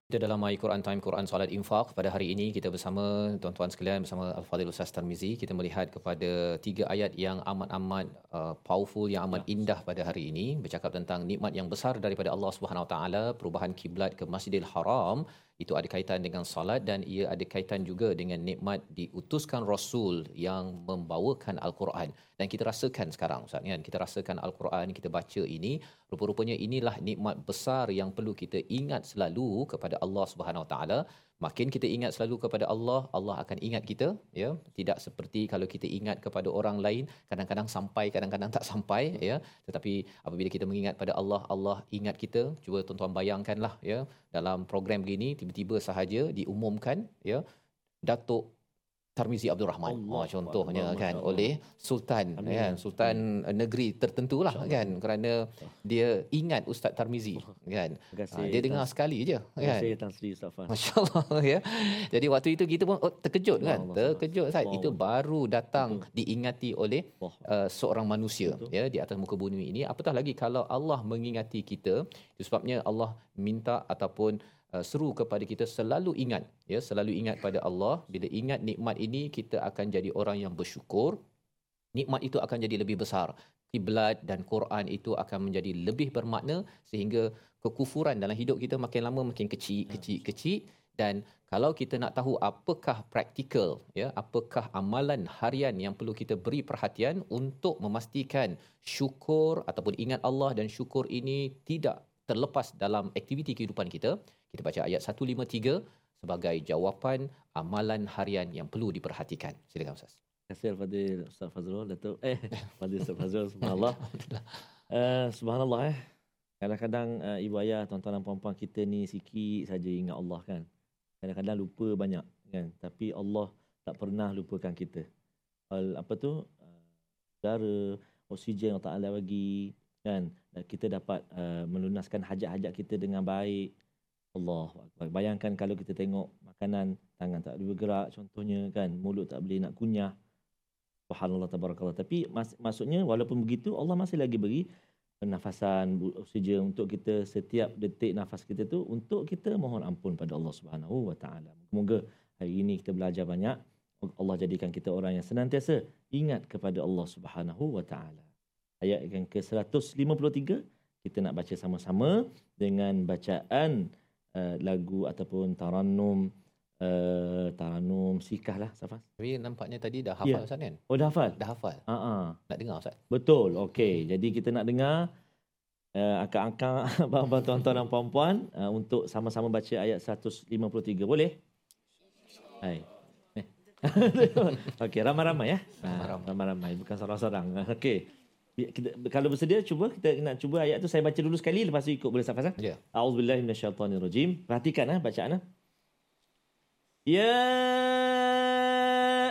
Speaker 3: Kita dalam My Quran Time Quran Salat Infaq. Pada hari ini kita bersama tuan-tuan sekalian bersama Al-Fadhil Ustaz Tarmizi kita melihat kepada tiga ayat yang amat-amat uh, powerful yang amat indah pada hari ini. Bercakap tentang nikmat yang besar daripada Allah Subhanahu Wa Taala perubahan kiblat ke Masjidil Haram itu ada kaitan dengan salat dan ia ada kaitan juga dengan nikmat diutuskan rasul yang membawakan al-Quran. Dan kita rasakan sekarang Ustaz kan? Kita rasakan al-Quran kita baca ini rupa-rupanya inilah nikmat besar yang perlu kita ingat selalu kepada Allah Subhanahu Wa Taala makin kita ingat selalu kepada Allah Allah akan ingat kita ya. Tidak seperti kalau kita ingat kepada orang lain kadang-kadang sampai kadang-kadang tak sampai ya. Tetapi apabila kita mengingat pada Allah Allah ingat kita. Cuba tuan-tuan bayangkanlah ya. Dalam program begini tiba-tiba sahaja diumumkan ya. Datuk Tarmizi Abdul Rahman.
Speaker 2: Allah
Speaker 3: Oh, contohnya
Speaker 2: Allah,
Speaker 3: kan
Speaker 2: Allah.
Speaker 3: oleh sultan
Speaker 2: Amin.
Speaker 3: kan sultan uh, negeri tertentulah
Speaker 2: Allah.
Speaker 3: kan kerana dia ingat Ustaz Tarmizi kan.
Speaker 2: Terima kasih.
Speaker 3: Ah, dia dengar
Speaker 2: Tan-
Speaker 3: sekali je kan.
Speaker 2: kasih Tan Sri Ustaz Fah.
Speaker 3: Masya Allah ya. Jadi waktu itu kita pun oh, terkejut kan.
Speaker 2: Allah,
Speaker 3: Terkejut.
Speaker 2: Allah.
Speaker 3: Itu baru datang diingati oleh
Speaker 2: Allah.
Speaker 3: uh, seorang manusia
Speaker 2: Betul.
Speaker 3: ya di atas muka bumi ini. Apatah lagi kalau Allah mengingati kita. Sebabnya Allah minta ataupun uh, seru kepada kita selalu ingat ya, selalu ingat pada Allah. Bila ingat nikmat ini kita akan jadi orang yang bersyukur. Nikmat itu akan jadi lebih besar. Kiblat dan Quran itu akan menjadi lebih bermakna sehingga kekufuran dalam hidup kita makin lama makin kecil, kecil, kecil dan kalau kita nak tahu apakah praktikal ya apakah amalan harian yang perlu kita beri perhatian untuk memastikan syukur ataupun ingat Allah dan syukur ini tidak terlepas dalam aktiviti kehidupan kita kita baca ayat 153 sebagai jawapan amalan harian yang perlu diperhatikan silakan ustaz
Speaker 2: Terima kasih Al-Fadhil Ustaz Fazrul Datuk. Eh, Fadhil Ustaz Fazrul. Subhanallah. Uh, subhanallah eh. Kadang-kadang uh, ibu ayah, tuan-tuan dan puan-puan kita ni sikit saja ingat Allah kan. Kadang-kadang lupa banyak kan. Tapi Allah tak pernah lupakan kita. Al, apa tu? Uh, udara, oksigen yang Ta'ala bagi kan. Dan kita dapat uh, melunaskan hajat-hajat kita dengan baik. Allah Bayangkan kalau kita tengok makanan tangan tak boleh bergerak contohnya kan mulut tak boleh nak kunyah subhanallah tabarakallah tapi mas, maksudnya walaupun begitu Allah masih lagi beri pernafasan oksigen untuk kita setiap detik nafas kita tu untuk kita mohon ampun pada Allah Subhanahu wa taala. Semoga hari ini kita belajar banyak Allah jadikan kita orang yang senantiasa ingat kepada Allah Subhanahu wa taala. Ayat yang ke-153 kita nak baca sama-sama dengan bacaan uh, lagu ataupun tarannum uh, tarannum sikah lah Safas.
Speaker 3: Tapi nampaknya tadi dah
Speaker 2: Ya.
Speaker 3: hafal Ustaz kan?
Speaker 2: Oh dah hafal?
Speaker 3: Dah hafal.
Speaker 2: Ha ah.
Speaker 3: Nak dengar Ustaz?
Speaker 2: Betul. Okey. Jadi kita nak dengar uh, akak-akak, abang-abang, tuan-tuan dan puan-puan uh, untuk sama-sama baca ayat 153. Boleh? Hai. Eh. Okey, ramai-ramai ya.
Speaker 3: Ramai-ramai.
Speaker 2: Ramai-ramai, bukan seorang-seorang. Okey. Kita, kalau bersedia cuba kita nak cuba ayat tu saya baca dulu sekali lepas tu ikut boleh Safas ah?
Speaker 3: Ya.
Speaker 2: A'udzubillahi minasyaitonirrajim. Perhatikan ah bacaan ah. Ya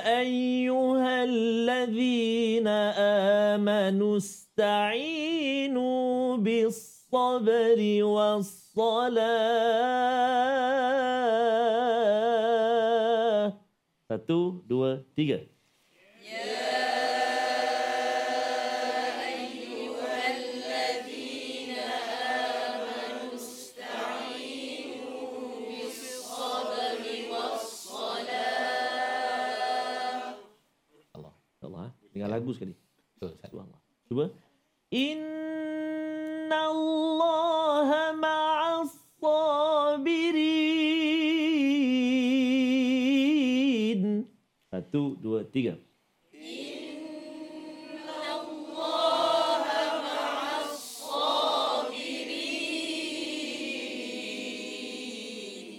Speaker 2: ayyuhalladzina amanu ista'inu bis-sabri was-salah. Satu, dua, tiga.
Speaker 3: Allah.
Speaker 2: Lagu sekali.
Speaker 3: Betul.
Speaker 2: Subhanallah. Cuba. Inna Allah ma'as sabirin. Satu, dua, tiga.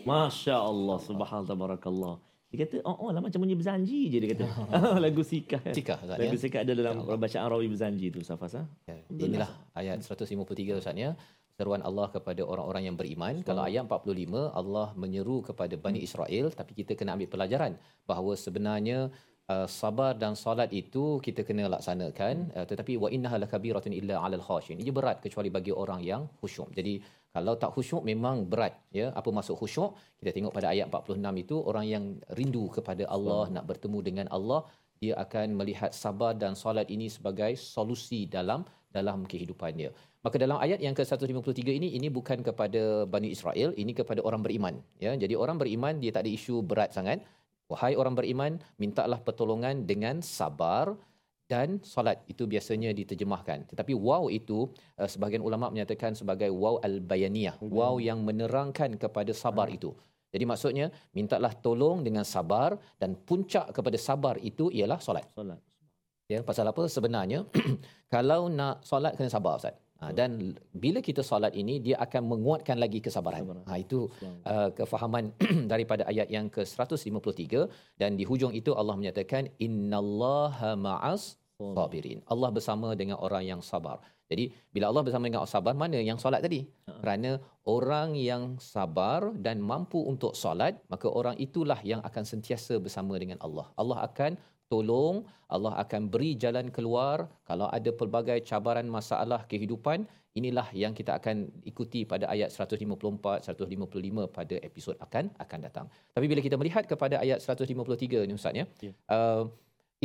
Speaker 2: Masya Allah, subhanallah, tabarakallah. Dia kata, oh, oh lah macam bunyi berzanji je dia kata. Lagu sikah. kan?
Speaker 3: Sikah, Ustaz,
Speaker 2: Lagu
Speaker 3: ya?
Speaker 2: sikah ada dalam bacaan rawi berzanji tu, Safas. Ha?
Speaker 3: Ya, Inilah ayat 153 Ustaz ya. Seruan Allah kepada orang-orang yang beriman. Kalau ayat 45 Allah menyeru kepada Bani Israel tapi kita kena ambil pelajaran bahawa sebenarnya uh, sabar dan solat itu kita kena laksanakan uh, tetapi wa innaha lakabiratun illa 'alal khashin. Ia berat kecuali bagi orang yang khusyuk. Jadi kalau tak khusyuk memang berat ya. Apa maksud khusyuk? Kita tengok pada ayat 46 itu orang yang rindu kepada Allah nak bertemu dengan Allah dia akan melihat sabar dan solat ini sebagai solusi dalam dalam kehidupannya. Maka dalam ayat yang ke-153 ini ini bukan kepada Bani Israel, ini kepada orang beriman ya. Jadi orang beriman dia tak ada isu berat sangat. Wahai orang beriman, mintalah pertolongan dengan sabar dan solat itu biasanya diterjemahkan. Tetapi waw itu uh, sebahagian ulama menyatakan sebagai waw al-bayaniyah, waw yang menerangkan kepada sabar itu. Jadi maksudnya mintalah tolong dengan sabar dan puncak kepada sabar itu ialah solat.
Speaker 2: Solat.
Speaker 3: Ya, pasal apa sebenarnya kalau nak solat kena sabar Ustaz. Ha, dan bila kita solat ini dia akan menguatkan lagi. Kesabaran. Ha, itu uh, kefahaman daripada ayat yang ke-153 dan di hujung itu Allah menyatakan innallaha ma'as sabirin. Allah bersama dengan orang yang sabar. Jadi bila Allah bersama dengan orang sabar mana yang solat tadi? Kerana orang yang sabar dan mampu untuk solat, maka orang itulah yang akan sentiasa bersama dengan Allah. Allah akan tolong, Allah akan beri jalan keluar kalau ada pelbagai cabaran masalah kehidupan. Inilah yang kita akan ikuti pada ayat 154 155 pada episod akan akan datang. Tapi bila kita melihat kepada ayat 153 ni ustaz ya.
Speaker 2: Ya.
Speaker 3: Uh,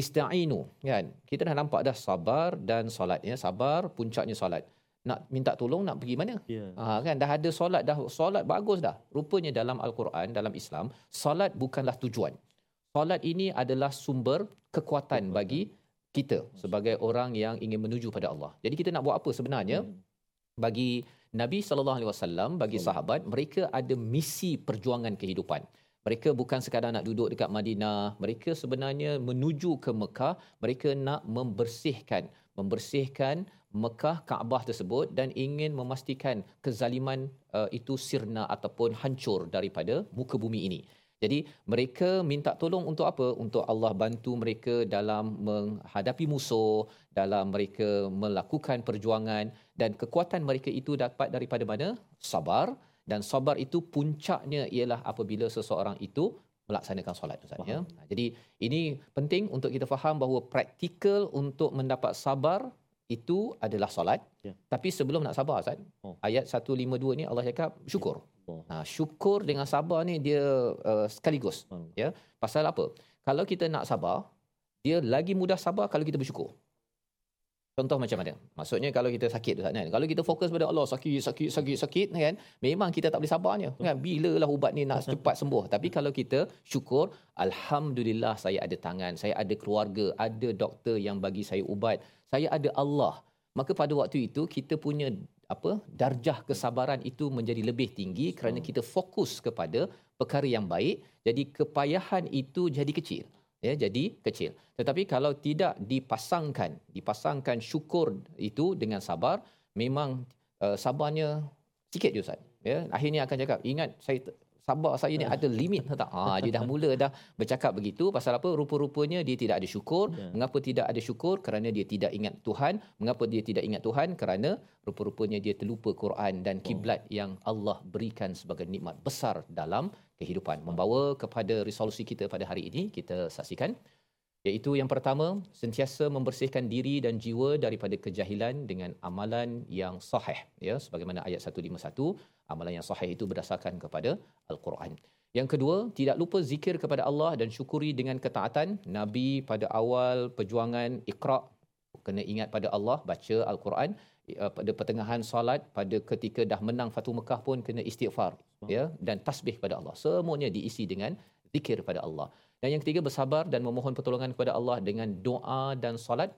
Speaker 3: ista'inu kan. Kita dah nampak dah sabar dan solat ya. Sabar puncaknya solat. Nak minta tolong nak pergi mana?
Speaker 2: Ya.
Speaker 3: Ha, kan dah ada solat dah solat bagus dah. Rupanya dalam al-Quran dalam Islam solat bukanlah tujuan. Solat ini adalah sumber kekuatan bagi kita sebagai orang yang ingin menuju pada Allah. Jadi kita nak buat apa sebenarnya? Bagi Nabi sallallahu alaihi wasallam, bagi sahabat, mereka ada misi perjuangan kehidupan. Mereka bukan sekadar nak duduk dekat Madinah, mereka sebenarnya menuju ke Mekah, mereka nak membersihkan, membersihkan Mekah Kaabah tersebut dan ingin memastikan kezaliman uh, itu sirna ataupun hancur daripada muka bumi ini. Jadi mereka minta tolong untuk apa? Untuk Allah bantu mereka dalam menghadapi musuh, dalam mereka melakukan perjuangan dan kekuatan mereka itu dapat daripada mana? Sabar dan sabar itu puncaknya ialah apabila seseorang itu melaksanakan solat Ustaz ya. Jadi ini penting untuk kita faham bahawa praktikal untuk mendapat sabar itu adalah solat.
Speaker 2: Ya.
Speaker 3: Tapi sebelum nak sabar Ustaz,
Speaker 2: Oh.
Speaker 3: ayat 152 ni Allah cakap syukur.
Speaker 2: Allah.
Speaker 3: Ha, syukur dengan sabar ni dia uh, sekaligus.
Speaker 2: Subhanallah.
Speaker 3: Ya. Pasal apa? Kalau kita nak sabar, dia lagi mudah sabar kalau kita bersyukur. Contoh macam mana? Maksudnya kalau kita sakit Ustaz kan. Kalau kita fokus pada Allah sakit sakit sakit sakit kan, memang kita tak boleh sabarnya kan. Bilalah ubat ni nak cepat sembuh. Tapi kalau kita syukur, alhamdulillah saya ada tangan, saya ada keluarga, ada doktor yang bagi saya ubat, saya ada Allah. Maka pada waktu itu kita punya apa darjah kesabaran itu menjadi lebih tinggi kerana kita fokus kepada perkara yang baik jadi kepayahan itu jadi kecil ya jadi kecil. Tetapi kalau tidak dipasangkan dipasangkan syukur itu dengan sabar memang uh, sabarnya sikit je ustaz ya. Akhirnya akan cakap ingat saya sabar saya ni ada limit tak? Ah dia dah mula dah bercakap begitu. Pasal apa? Rupa-rupanya dia tidak ada syukur.
Speaker 2: Ya.
Speaker 3: mengapa tidak ada syukur? Kerana dia tidak ingat Tuhan. Mengapa dia tidak ingat Tuhan? Kerana rupa-rupanya dia terlupa Quran dan kiblat yang Allah berikan sebagai nikmat besar dalam kehidupan. Membawa kepada resolusi kita pada hari ini kita saksikan iaitu yang pertama sentiasa membersihkan diri dan jiwa daripada kejahilan dengan amalan yang sahih ya sebagaimana ayat 151 amalan yang sahih itu berdasarkan kepada al-Quran. Yang kedua tidak lupa zikir kepada Allah dan syukuri dengan ketaatan. Nabi pada awal perjuangan Iqra kena ingat pada Allah baca al-Quran. Uh, pada pertengahan solat pada ketika dah menang Fatu Mekah pun kena istighfar ya dan tasbih pada Allah. Semuanya diisi dengan zikir pada Allah dan yang ketiga bersabar dan memohon pertolongan kepada Allah dengan doa dan solat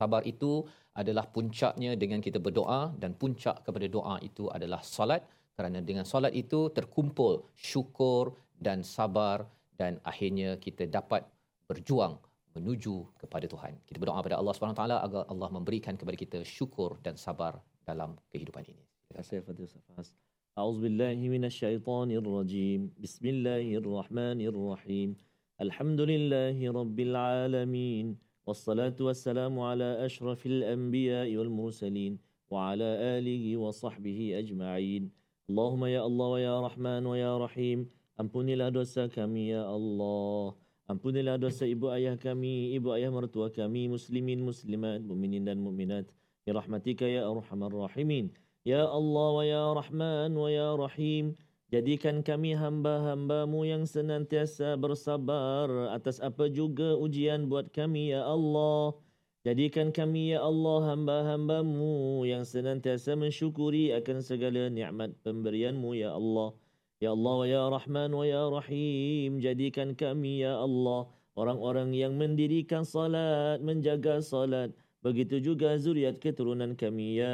Speaker 3: sabar itu adalah puncaknya dengan kita berdoa dan puncak kepada doa itu adalah solat kerana dengan solat itu terkumpul syukur dan sabar dan akhirnya kita dapat berjuang menuju kepada Tuhan. Kita berdoa kepada Allah Subhanahu Taala agar Allah memberikan kepada kita syukur dan sabar dalam kehidupan ini.
Speaker 2: Terima kasih Fadil Fahaz. A'udzubillahi minasyaitonir rajim. Bismillahirrahmanirrahim. Alhamdulillahi rabbil alamin. Wassalatu wassalamu ala asyrafil anbiya'i wal mursalin wa ala alihi wa sahbihi ajma'in. Allahumma ya Allah wa ya Rahman wa ya Rahim. Ampunilah dosa kami ya Allah. Ampunilah dosa ibu ayah kami, ibu ayah mertua kami, muslimin, muslimat, mukminin dan mukminat. Ya rahmatika ya arhamar rahimin. Ya Allah wa ya Rahman wa ya Rahim. Jadikan kami hamba-hambamu yang senantiasa bersabar atas apa juga ujian buat kami ya Allah. Jadikan kami ya Allah hamba-hambamu yang senantiasa mensyukuri akan segala nikmat pemberianmu ya Allah. Ya Allah ya Rahman ya Rahim. Jadikan kami ya Allah orang-orang yang mendirikan salat, menjaga salat. Begitu juga zuriat keturunan kami ya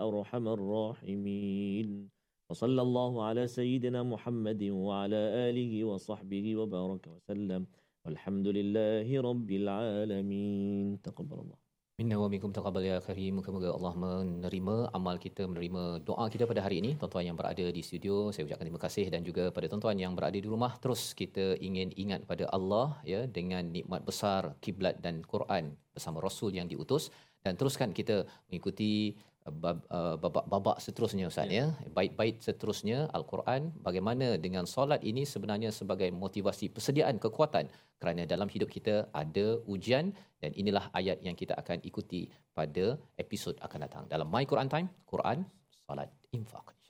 Speaker 2: Arhamar Rahimin. وصلى الله على سيدنا محمد وعلى آله وصحبه وبارك وسلم والحمد لله رب العالمين تقبل الله
Speaker 3: Minna wa minkum taqabbal ya karim. Moga-moga Allah menerima amal kita, menerima doa kita pada hari ini. Tuan-tuan yang berada di studio, saya ucapkan terima kasih dan juga pada tuan-tuan yang berada di rumah, terus kita ingin ingat pada Allah ya dengan nikmat besar kiblat dan Quran bersama Rasul yang diutus dan teruskan kita mengikuti uh, bab- uh, babak-babak seterusnya Ustaz ya. Bait-bait seterusnya Al-Quran bagaimana dengan solat ini sebenarnya sebagai motivasi persediaan kekuatan kerana dalam hidup kita ada ujian dan inilah ayat yang kita akan ikuti pada episod akan datang dalam My Quran Time Quran Salat Infak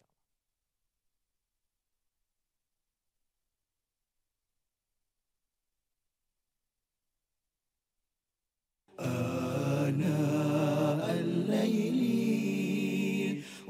Speaker 3: insya-Allah.